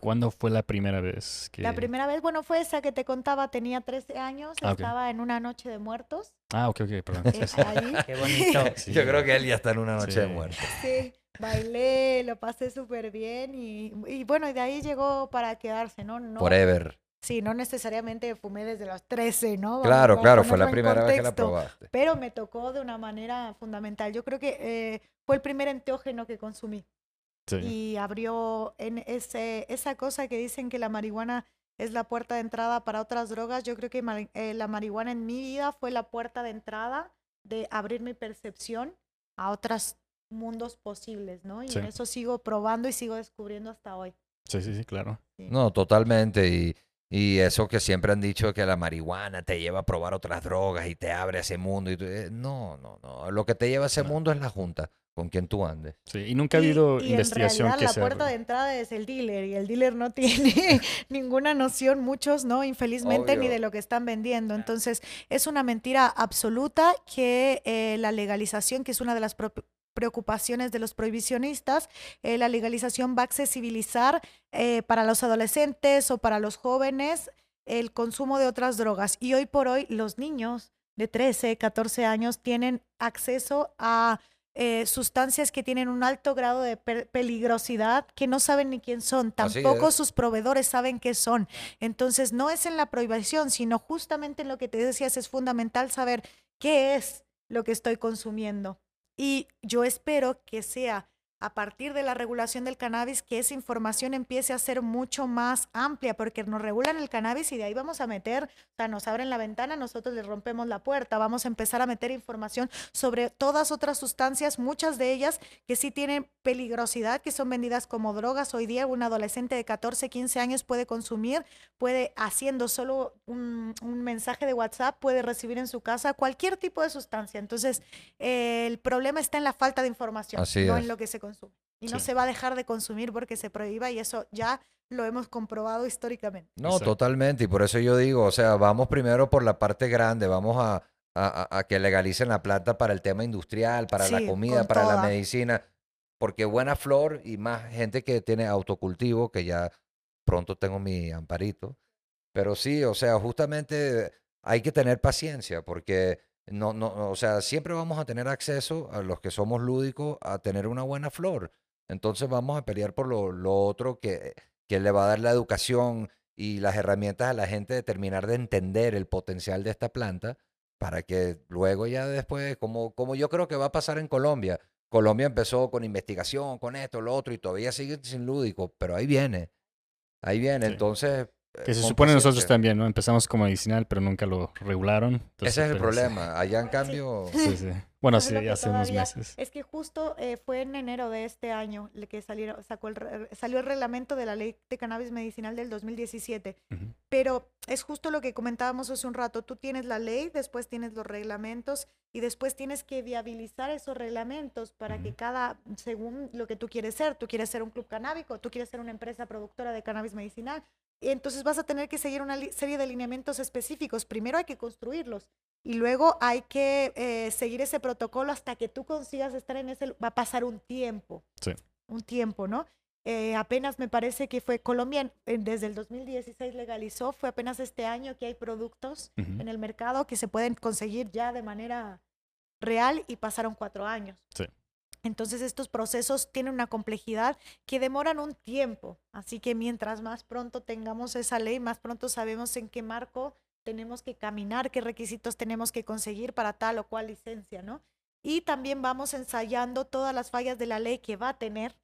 S4: ¿Cuándo fue la primera vez que...?
S6: La primera vez, bueno, fue esa que te contaba, tenía 13 años,
S4: Ah,
S6: estaba en una noche de muertos.
S4: Ah, ok, ok, perdón.
S6: eh,
S4: Sí, sí.
S6: allí.
S1: Qué bonito.
S4: Sí.
S3: Yo creo que él ya está en una noche de
S4: Sí.
S3: muerte.
S6: Sí, bailé, lo pasé súper bien y, y bueno, y de ahí llegó para quedarse, ¿no? no
S3: Forever.
S6: Sí, no necesariamente fumé desde los 13, ¿no? Vamos
S3: Claro,
S6: a
S3: claro, fue la primera vez que la
S6: contexto.
S3: probaste.
S6: Pero me tocó de una manera fundamental. Yo creo que eh, fue el primer enteógeno que consumí.
S4: Sí.
S6: y abrió en ese, esa cosa que dicen que la marihuana es la puerta de entrada para otras drogas. Yo creo que eh, la marihuana en mi vida fue la puerta de entrada de abrir mi percepción a otros mundos posibles, ¿no? Y
S4: Sí.
S6: en eso sigo probando y sigo descubriendo hasta hoy.
S4: Sí, sí, sí, claro.
S3: No, totalmente. Y, y eso que siempre han dicho que la marihuana te lleva a probar otras drogas y te abre a ese mundo. Y tú- eh, no, no, no. Lo que te lleva a ese
S4: No.
S3: mundo es la junta con quien tú andes.
S4: Sí, y nunca ha
S6: Y-
S4: habido
S6: y
S4: investigación
S6: en realidad
S4: que
S6: la puerta de entrada es el dealer y el dealer no tiene ninguna noción, muchos no, infelizmente, ni de lo que están vendiendo. Entonces, es una mentira absoluta que eh, la legalización, que es una de las preocupaciones de los prohibicionistas, eh, la legalización va a accesibilizar eh, para los adolescentes o para los jóvenes el consumo de otras drogas. Y hoy por hoy los niños de 13, 14 años tienen acceso a eh, sustancias que tienen un alto grado de pe- peligrosidad, que no saben ni quién son, tampoco sus proveedores saben qué son. Entonces, no es en la prohibición, sino justamente en lo que te decías, es fundamental saber qué es lo que estoy consumiendo. Y yo espero que sea a partir de la regulación del cannabis que esa información empiece a ser mucho más amplia, porque nos regulan el cannabis y de ahí vamos a meter, o sea, nos abren la ventana, nosotros les rompemos la puerta, vamos a empezar a meter información sobre todas otras sustancias, muchas de ellas que sí tienen peligrosidad, que son vendidas como drogas. Hoy día un adolescente de 14, 15 años puede consumir, puede haciendo solo un, un mensaje de WhatsApp, puede recibir en su casa cualquier tipo de sustancia. Entonces, eh, el problema está en la falta de información,
S3: Así
S6: no
S3: es.
S6: en lo que se consume. Y no se va a dejar de consumir porque se prohíba y eso ya lo hemos comprobado históricamente.
S3: No,
S4: Exacto.
S3: totalmente. Y por eso yo digo, o sea, vamos primero por la parte grande, vamos a, a- que legalicen la planta para el tema industrial, para la comida, para la medicina, porque buena flor y más gente que tiene autocultivo, que ya pronto tengo mi amparito. Pero sí, o sea, justamente hay que tener paciencia, porque no, no, o sea, siempre vamos a tener acceso a los que somos lúdicos a tener una buena flor. Entonces vamos a pelear por lo, lo otro que, que le va a dar la educación y las herramientas a la gente de terminar de entender el potencial de esta planta para que luego ya después, como, como yo creo que va a pasar en Colombia, Colombia empezó con investigación, con esto, lo otro, y todavía sigue sin lúdico, pero ahí viene, ahí viene,
S4: Sí.
S3: entonces...
S4: Que se supone nosotros también, ¿no? Empezamos como medicinal, pero nunca lo regularon. entonces
S3: Ese es el problema, allá en cambio...
S4: Sí, sí. Bueno, sí,
S6: que
S4: hace unos meses.
S6: Es que justo eh, fue en enero de este año que salieron, sacó el, salió el reglamento de la ley de cannabis medicinal del 2017.
S4: Ujú.
S6: Pero es justo lo que comentábamos hace un rato. Tú tienes la ley, después tienes los reglamentos y después tienes que viabilizar esos reglamentos para que
S4: Ujú.
S6: cada, según lo que tú quieres ser, tú quieres ser un club canábico, tú quieres ser una empresa productora de cannabis medicinal. Entonces vas a tener que seguir una serie de lineamientos específicos. Primero hay que construirlos y luego hay que eh, seguir ese protocolo hasta que tú consigas estar en ese... Va a pasar un tiempo.
S4: Sí.
S6: Un tiempo, ¿no? Eh, apenas me parece que fue Colombia, en- desde el 2016 legalizó, fue apenas este año que hay productos en el mercado que se pueden conseguir ya de manera real y pasaron cuatro años.
S4: Sí.
S6: Entonces estos procesos tienen una complejidad que demoran un tiempo. Así que mientras más pronto tengamos esa ley, más pronto sabemos en qué marco tenemos que caminar, qué requisitos tenemos que conseguir para tal o cual licencia, ¿no? Y también vamos ensayando todas las fallas de la ley que va a tener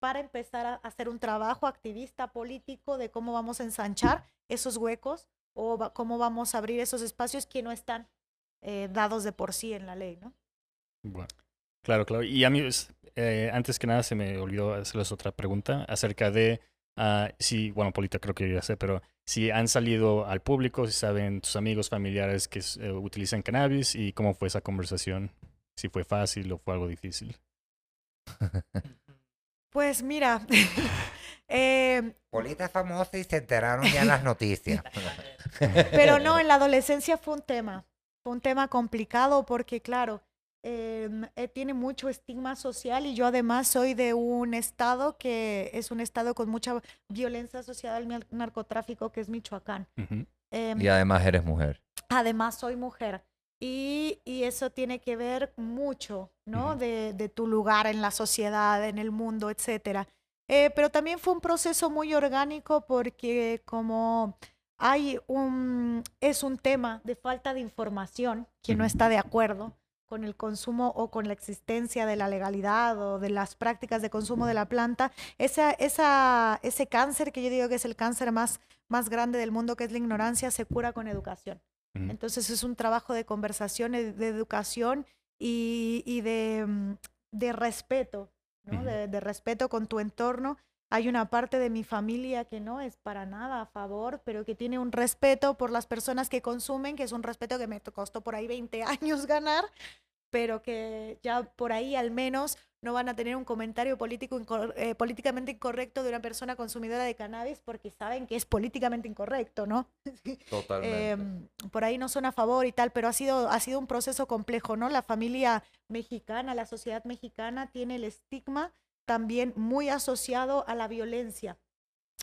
S6: para empezar a hacer un trabajo activista político de cómo vamos a ensanchar esos huecos o cómo vamos a abrir esos espacios que no están eh, dados de por sí en la ley, ¿no?
S4: Bueno, claro, claro. Y amigos, eh, antes que nada se me olvidó hacerles otra pregunta acerca de ah, si, bueno, Polita creo que yo ya sé, pero si han salido al público, si saben tus amigos, familiares que eh, utilizan cannabis y cómo fue esa conversación, si fue fácil o fue algo difícil.
S6: Pues mira, eh,
S3: Polita es famosa y se enteraron ya en las noticias.
S6: pero no, en la adolescencia fue un tema, fue un tema complicado porque claro, em, eh, tiene mucho estigma social y yo además soy de un estado que es un estado con mucha violencia asociada al nar- narcotráfico que es Michoacán.
S4: Ujú.
S6: Em,
S3: Y además eres mujer.
S6: Además, soy mujer. Y, y eso tiene que ver mucho, ¿no?
S4: Ujú.
S6: de, de tu lugar en la sociedad, en el mundo, etcétera. Eh, pero también fue un proceso muy orgánico porque como hay un, es un tema de falta de información, quien no
S4: Ujú.
S6: está de acuerdo con el consumo o con la existencia de la legalidad o de las prácticas de consumo de la planta, esa, esa, ese cáncer que yo digo que es el cáncer más, más grande del mundo, que es la ignorancia, se cura con educación. Entonces es un trabajo de conversación, de educación y, y de, mm, de respeto, ¿no? De respeto con tu entorno Hay una parte de mi familia que no es para nada a favor, pero que tiene un respeto por las personas que consumen, que es un respeto que me costó por ahí 20 años ganar, pero que ya por ahí al menos no van a tener un comentario político eh, políticamente incorrecto de una persona consumidora de cannabis porque saben que es políticamente incorrecto, ¿no?
S3: Totalmente.
S6: Em, por ahí no son a favor y tal, pero ha sido, ha sido un proceso complejo, ¿no? La familia mexicana, la sociedad mexicana tiene el estigma también muy asociado a la violencia.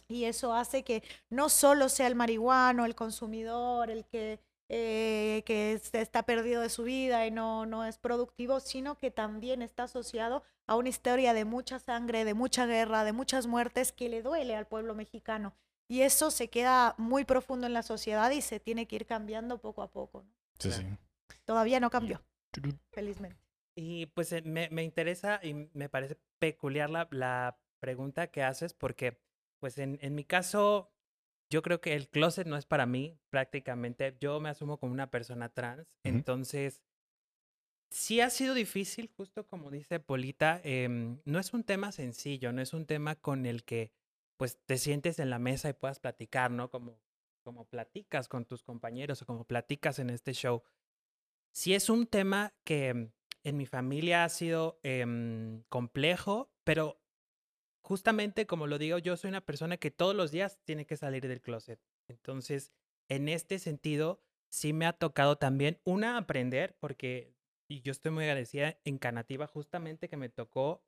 S6: Y eso hace que no solo sea el marihuano, el consumidor, el que, eh, que está perdido de su vida y no, no es productivo, sino que también está asociado a una historia de mucha sangre, de mucha guerra, de muchas muertes que le duele al pueblo mexicano. Y eso se queda muy profundo en la sociedad y se tiene que ir cambiando poco a poco.
S4: Sí, sí.
S6: Todavía no cambió, felizmente.
S1: Y pues eh, me, me, interesa y me parece peculiar la, la pregunta que haces porque pues en, en, mi caso yo creo que el closet no es para mí prácticamente. Yo me asumo como una persona trans. Uh -huh. Entonces sí ha sido difícil, justo como dice Polita. Eh, no es un tema sencillo, no es un tema con el que pues te sientes en la mesa y puedas platicar, ¿no? Como, como platicas con tus compañeros o como platicas en este show. Sí es un tema que en mi familia ha sido eh, complejo, pero justamente como lo digo, yo soy una persona que todos los días tiene que salir del closet. Entonces, en este sentido, sí me ha tocado también, una, aprender, porque yo estoy muy agradecida en Canativa justamente que me tocó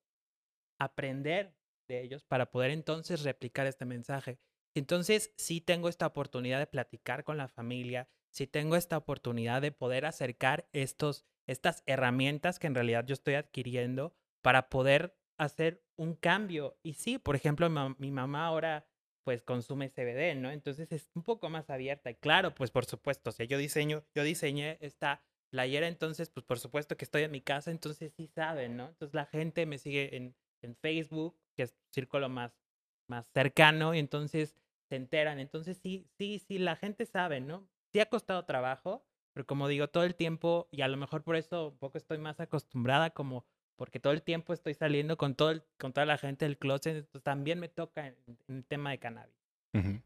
S1: aprender de ellos para poder entonces replicar este mensaje. Entonces, sí tengo esta oportunidad de platicar con la familia, sí tengo esta oportunidad de poder acercar estos estas herramientas que en realidad yo estoy adquiriendo para poder hacer un cambio. Y sí, por ejemplo, mi, mamá ahora pues consume CBD, ¿no? Entonces es un poco más abierta. Y claro, pues por supuesto, o yo diseño, yo diseñé esta playera, entonces pues por supuesto que estoy en mi casa, entonces sí saben, ¿no? Entonces la gente me sigue en, en Facebook, que es círculo más, más cercano, y entonces se enteran. Entonces sí, sí, sí, la gente sabe, ¿no? Sí ha costado trabajo, pero como digo, todo el tiempo, y a lo mejor por eso un poco estoy más acostumbrada, como porque todo el tiempo estoy saliendo con, todo el, con toda la gente del closet, entonces también me toca en, en el tema de cannabis.
S4: Uh -huh.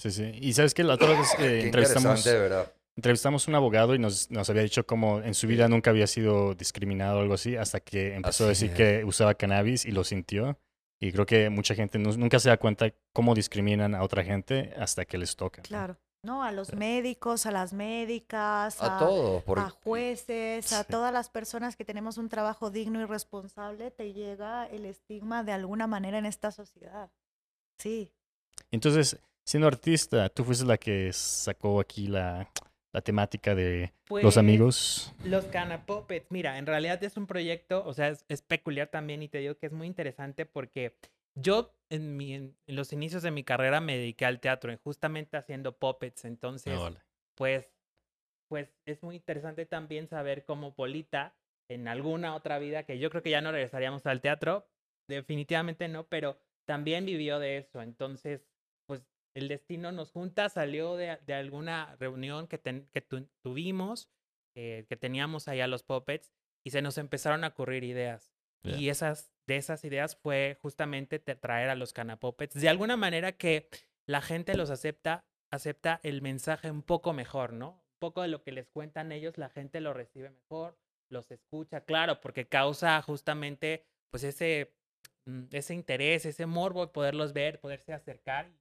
S4: Sí, sí. Y sabes que la otra vez eh, entrevistamos, entrevistamos a un abogado y nos, nos había dicho como en su vida nunca había sido discriminado o algo así, hasta que empezó
S3: Así
S4: a decir
S3: es.
S4: que usaba cannabis y lo sintió. Y creo que mucha gente no, nunca se da cuenta cómo discriminan a otra gente hasta que les toca.
S6: Claro. ¿no? A los médicos, a las médicas,
S3: A todos. Por...
S6: a jueces, a todas las personas que tenemos un trabajo digno y responsable, te llega el estigma de alguna manera en esta sociedad. Sí.
S4: Entonces, siendo artista, tú fuiste la que sacó aquí la, la temática de
S1: Pues,
S4: los amigos.
S1: Los Cana Puppets, mira, en realidad es un proyecto, o sea, es, es peculiar también y te digo que es muy interesante porque yo en, mi, en, los inicios de mi carrera me dediqué al teatro, justamente haciendo puppets, entonces,
S4: vale.
S1: pues, pues es muy interesante también saber cómo Polita en alguna otra vida, que yo creo que ya no regresaríamos al teatro, definitivamente no, pero también vivió de eso, entonces, pues el destino nos junta, salió de, de alguna reunión que, ten, que tu, tuvimos, eh, que teníamos allá los puppets, y se nos empezaron a ocurrir ideas.
S4: Yeah.
S1: Y esas, de esas ideas fue justamente te- traer a los canapuppets. De alguna manera que la gente los acepta, acepta el mensaje un poco mejor, ¿no? Un poco de lo que les cuentan ellos, la gente lo recibe mejor, los escucha, claro, porque causa justamente pues ese, mm, ese interés, ese morbo de poderlos ver, poderse acercar y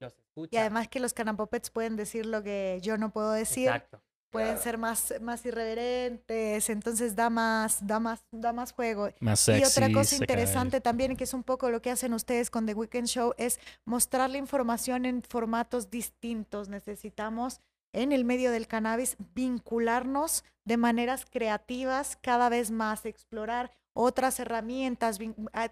S1: los escucha.
S6: Y además que los canapopets pueden decir lo que yo no puedo decir,
S1: Exacto.
S6: Pueden
S3: Claro.
S6: ser más, más irreverentes, entonces da más, da más, da más juego.
S4: Más sexy.
S6: y otra cosa interesante también, que es un poco lo que hacen ustedes con The Weekend Show, es mostrar la información en formatos distintos. Necesitamos, en el medio del cannabis, vincularnos de maneras creativas cada vez más, explorar otras herramientas,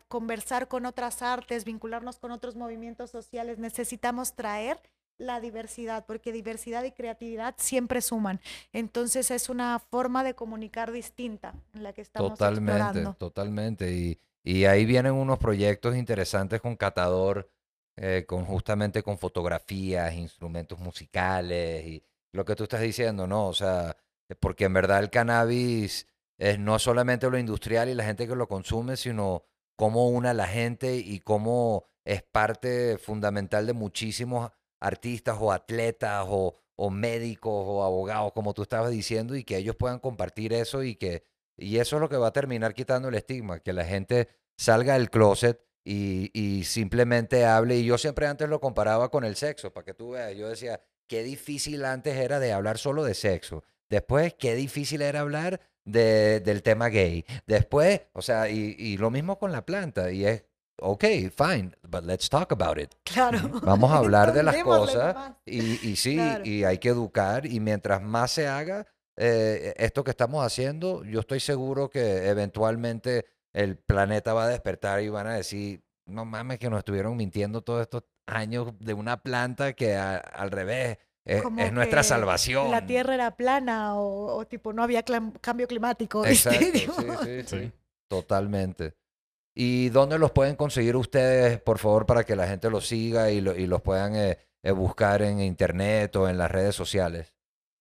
S6: conversar con otras artes, vincularnos con otros movimientos sociales. Necesitamos traer la diversidad, porque diversidad y creatividad siempre suman. Entonces es una forma de comunicar distinta en la que estamos
S3: Totalmente,
S6: explorando.
S3: totalmente. Y, y ahí vienen unos proyectos interesantes con Catador, eh, con justamente con fotografías, instrumentos musicales y lo que tú estás diciendo, ¿no? O sea, porque en verdad el cannabis es no solamente lo industrial y la gente que lo consume, sino cómo une a la gente y cómo es parte fundamental de muchísimos artistas o atletas o, o médicos o abogados, como tú estabas diciendo, y que ellos puedan compartir eso y que y eso es lo que va a terminar quitando el estigma, que la gente salga del closet y, y simplemente hable. Y yo siempre antes lo comparaba con el sexo, para que tú veas. Yo decía, qué difícil antes era de hablar solo de sexo. Después, qué difícil era hablar de, del tema gay. Después, o sea, y, y lo mismo con la planta. Y es, ok, fine, but let's talk about it.
S6: Claro.
S3: Vamos a hablar de las cosas y, y sí,
S6: Claro.
S3: y hay que educar y mientras más se haga eh, esto que estamos haciendo, yo estoy seguro que eventualmente el planeta va a despertar y van a decir, no mames que nos estuvieron mintiendo todos estos años de una planta que a- al revés es, nuestra salvación.
S6: La tierra era plana o, o tipo no había cambio climático.
S3: Exacto, sí, sí, Sí. totalmente. ¿Y dónde los pueden conseguir ustedes, por favor, para que la gente los siga y, lo- y los puedan eh, eh, buscar en internet o en las redes sociales?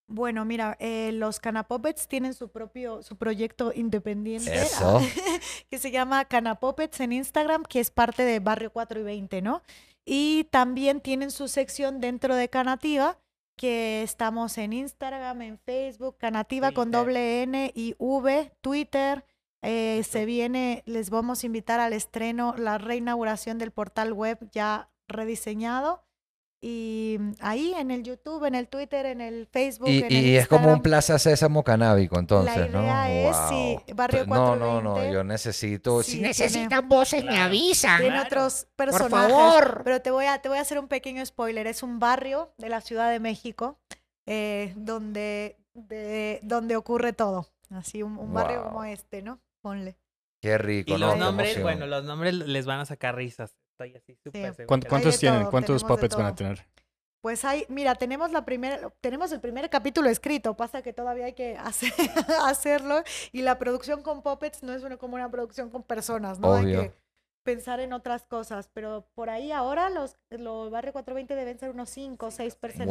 S6: Bueno, mira, eh, los Canapoppets tienen su propio, su proyecto independiente
S3: Eso.
S6: que se llama Canapoppets en Instagram, que es parte de Barrio 4 y 20, ¿no? Y también tienen su sección dentro de Canativa, que estamos en Instagram, en Facebook, Canativa con doble N y V, Twitter. Eh, se viene, les vamos a invitar al estreno, la reinauguración del portal web ya rediseñado. Y mm, ahí en el YouTube, en el Twitter, en el Facebook.
S3: Y,
S6: en el
S3: y es como un. Plaza Sésamo canábico, entonces, ¿no?
S6: idea es, sí,
S3: Wow.
S6: Barrio
S3: No, no, no,
S6: 420.
S3: yo necesito...
S6: Sí,
S3: si
S6: tiene-
S7: Necesitan voces, me avisan.
S6: Tiene
S1: Claro.
S6: otros
S7: Por
S6: personajes.
S7: favor.
S6: Pero te voy, a, te voy a hacer un pequeño spoiler. Es un barrio de la Ciudad de México eh, donde, de, donde ocurre todo. Así, un, un barrio
S3: Wow.
S6: como este, ¿no? Ponle.
S3: Qué rico,
S1: Y
S3: ¿no?
S1: los nombres, bueno, los nombres les van a sacar risas. Estoy así súper seguro
S4: ¿Cuánt-
S1: que-
S4: ¿Cuántos tienen?
S6: todo,
S4: ¿Cuántos puppets van a tener?
S6: Pues hay, mira, tenemos la primera, tenemos el primer capítulo escrito, pasa que todavía hay que hacer- hacerlo y la producción con puppets no es una, como una producción con personas, ¿no?
S3: Obvio.
S6: Hay que pensar en otras cosas, pero por ahí ahora los, los Barrio 420 deben ser unos 5 o 6 personajes.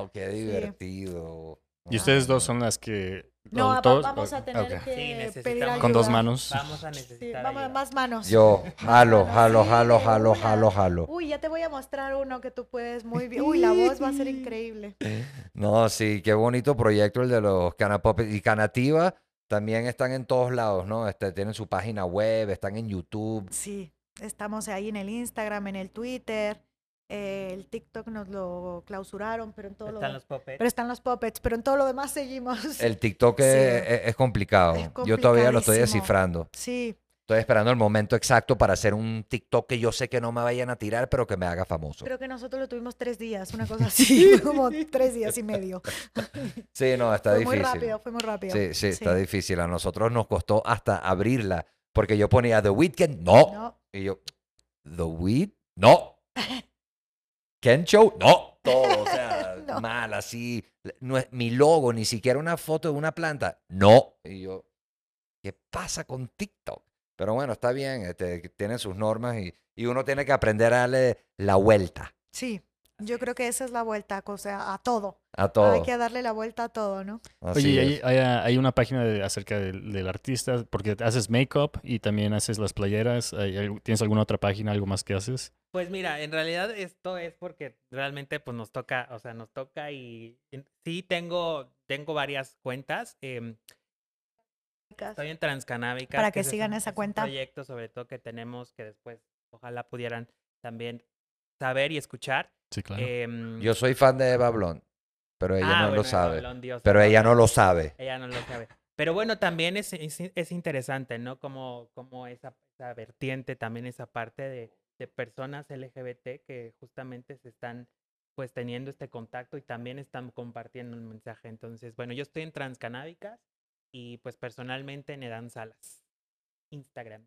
S3: Wow, qué divertido.
S4: Y ustedes dos son las que...
S6: No,
S4: todos-
S6: vamos a tener
S4: ok.
S1: Sí,
S6: que pedir
S1: necesitamos-
S4: Con dos
S6: ayuda.
S4: manos.
S1: Vamos a
S6: Sí,
S1: necesitar
S6: vamos,
S1: ayuda.
S6: más manos.
S3: Yo, jalo, jalo,
S6: sí,
S3: jalo, jalo, jalo, jalo.
S6: Uy, ya te voy a mostrar uno que tú puedes muy bien. Uy, la voz va a ser increíble.
S3: No, sí, qué bonito proyecto el de los Canapopes. Y Canativa también están en todos lados, ¿no? Este, tienen su página web, están en YouTube.
S6: Sí, estamos ahí en el Instagram, en el Twitter. Eh, el TikTok nos lo clausuraron, pero en todo lo
S1: Están los puppets.
S6: Pero están los puppets, pero en todo lo demás seguimos.
S3: El TikTok
S6: Sí.
S3: es, complicado.
S6: Es
S3: Yo todavía lo estoy descifrando.
S6: Sí,
S3: Estoy esperando el momento exacto para hacer un TikTok que yo sé que no me vayan a tirar, pero que me haga famoso.
S6: creo que nosotros lo tuvimos tres días, una cosa así, como tres días y medio.
S3: Sí, no, está
S6: fue
S3: difícil.
S6: muy rápido, fue muy rápido.
S3: Sí, sí, está difícil. A nosotros nos costó hasta abrirla, porque yo ponía The Weeknd, no.
S6: No,
S3: Y yo, The Weed, no. Ken Show, no. Todo, o sea,
S6: No.
S3: mal, así. No es mi logo, ni siquiera una foto de una planta, no. Y yo, ¿qué pasa con TikTok? Pero bueno, está bien, este, tienen sus normas y, y uno tiene que aprender a darle la vuelta
S6: sí, yo creo que esa es la vuelta, o sea, a todo.
S3: a todo.
S6: Hay que darle la vuelta a todo, ¿no?
S3: Así
S4: Oye, ¿y hay, hay, hay una página de- acerca del, del artista, porque haces make-up y también haces las playeras. ¿Hay- hay- ¿Tienes alguna otra página, algo más que haces?
S1: Pues mira, en realidad esto es porque realmente pues nos toca, o sea, nos toca y en- sí tengo, tengo varias cuentas. em, estoy en Transcanábica.
S6: Para que
S1: es
S6: sigan
S1: un-
S6: esa
S1: es un
S6: cuenta.
S1: proyecto sobre todo que tenemos que después ojalá pudieran también saber y escuchar.
S4: Sí, claro.
S1: Em,
S3: Yo soy fan de Eva Blond, pero ella
S1: ah,
S3: no
S1: bueno,
S3: lo sabe.
S1: Blond, Dios,
S3: Pero ella no lo sabe.
S1: Ella no lo sabe. Pero bueno, también es, es, es interesante, ¿no? Como, como esa, esa vertiente, también esa parte de, de personas LGBT que justamente se están pues teniendo este contacto y también están compartiendo un mensaje. Entonces, bueno, yo estoy en Transcanábicas y pues personalmente en Edan Salas. Instagram.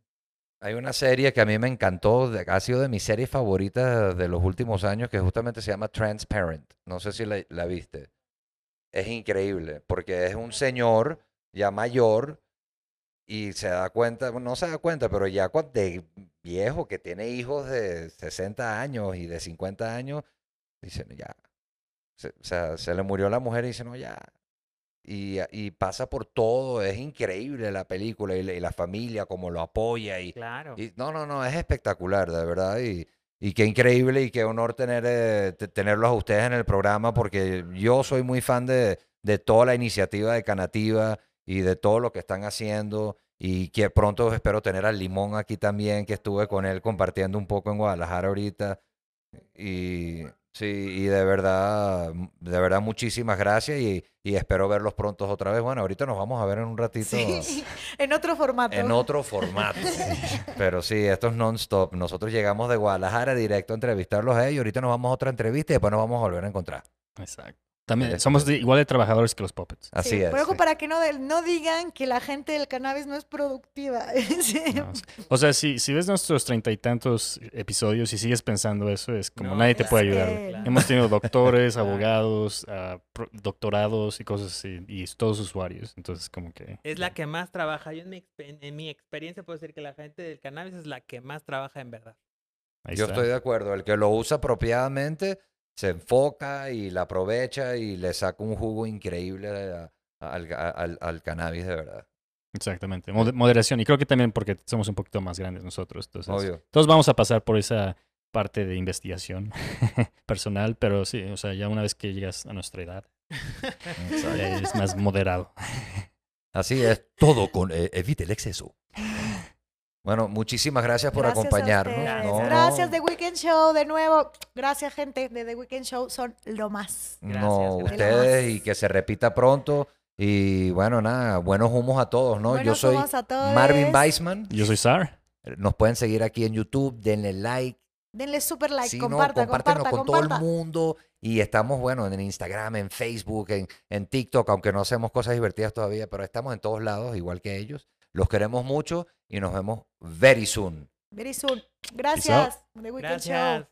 S3: Hay una serie que a mí me encantó, ha sido de mis series favoritas de los últimos años, que justamente se llama Transparent. No sé si la, viste. Es increíble, porque es un señor ya mayor y se da cuenta, no se da cuenta, pero ya de viejo que tiene hijos de 60 años y de 50 años, dice, "No, ya. Se, o sea, se le murió la mujer y dice, no, ya. Y, y pasa por todo, es increíble la película y la, y la familia, como lo apoya y,
S1: Claro.
S3: y no, no, no, es espectacular, de verdad. Y, y qué increíble y qué honor tener, eh, te- tenerlos a ustedes en el programa porque yo soy muy fan de, de toda la iniciativa de Canativa y de todo lo que están haciendo y que pronto espero tener al Limón aquí también, que estuve con él compartiendo un poco en Guadalajara ahorita. Y sí, y de verdad, de verdad muchísimas gracias y, y espero verlos pronto otra vez. Bueno, ahorita nos vamos a ver en un ratito
S6: Sí, en otro formato.
S3: en otro formato. Pero sí, esto es non-stop. Nosotros llegamos de Guadalajara directo a entrevistarlos a ellos. Ahorita nos vamos a otra entrevista y después nos vamos a volver a encontrar.
S4: Exacto. También
S3: Eso
S4: somos de- igual de trabajadores que los puppets.
S3: Así
S6: Sí,
S3: es.
S6: Pero ojo
S3: sí.
S6: para que no, de- no digan que la gente del cannabis no es productiva. Sí.
S4: ¿no? O sea, si, si ves nuestros treinta y tantos episodios y sigues pensando eso, es como
S1: No,
S4: nadie te puede ayudar.
S6: Eh,
S1: Claro.
S4: Hemos tenido doctores, abogados, ah, pro- doctorados y cosas así, y todos usuarios. Entonces, como que...
S1: Es la que más trabaja. Yo en mi, en mi experiencia puedo decir que la gente del cannabis es la que más trabaja en verdad.
S4: ahí
S3: Yo
S4: está.
S3: estoy de acuerdo. El que lo usa apropiadamente se enfoca y la aprovecha y le saca un jugo increíble a- al, a- al- al cannabis de verdad.
S4: Exactamente. Mod- moderación. Y creo que también porque somos un poquito más grandes nosotros. Entonces,
S3: Obvio.
S4: todos vamos a pasar por esa parte de investigación personal, pero sí, o sea, ya una vez que llegas a nuestra edad, eres más moderado.
S3: Así es. Todo con eh, evite el exceso. Bueno, muchísimas gracias por
S6: Gracias
S3: acompañarnos. No,
S6: Gracias The Weekend Show de nuevo. Gracias gente de The Weekend Show. Son lo más.
S3: No,
S1: Gracias,
S3: ustedes
S6: gracias.
S3: y que se repita pronto. Y bueno, nada, buenos humos a todos, ¿no? Yo
S6: Buenos
S3: soy
S6: humos a todos.
S3: Marvin Weisman.
S4: Yo soy Sar.
S3: Nos pueden seguir aquí en YouTube, denle like.
S6: Denle super like,
S3: Sí,
S6: comparta,
S3: no, compártenos
S6: comparta,
S3: con todo el mundo. Y estamos, bueno, en Instagram, en Facebook, en, en TikTok, aunque no hacemos cosas divertidas todavía, pero estamos en todos lados, igual que ellos. Los queremos mucho y nos vemos very soon.
S6: Very soon. Gracias.
S1: Gracias.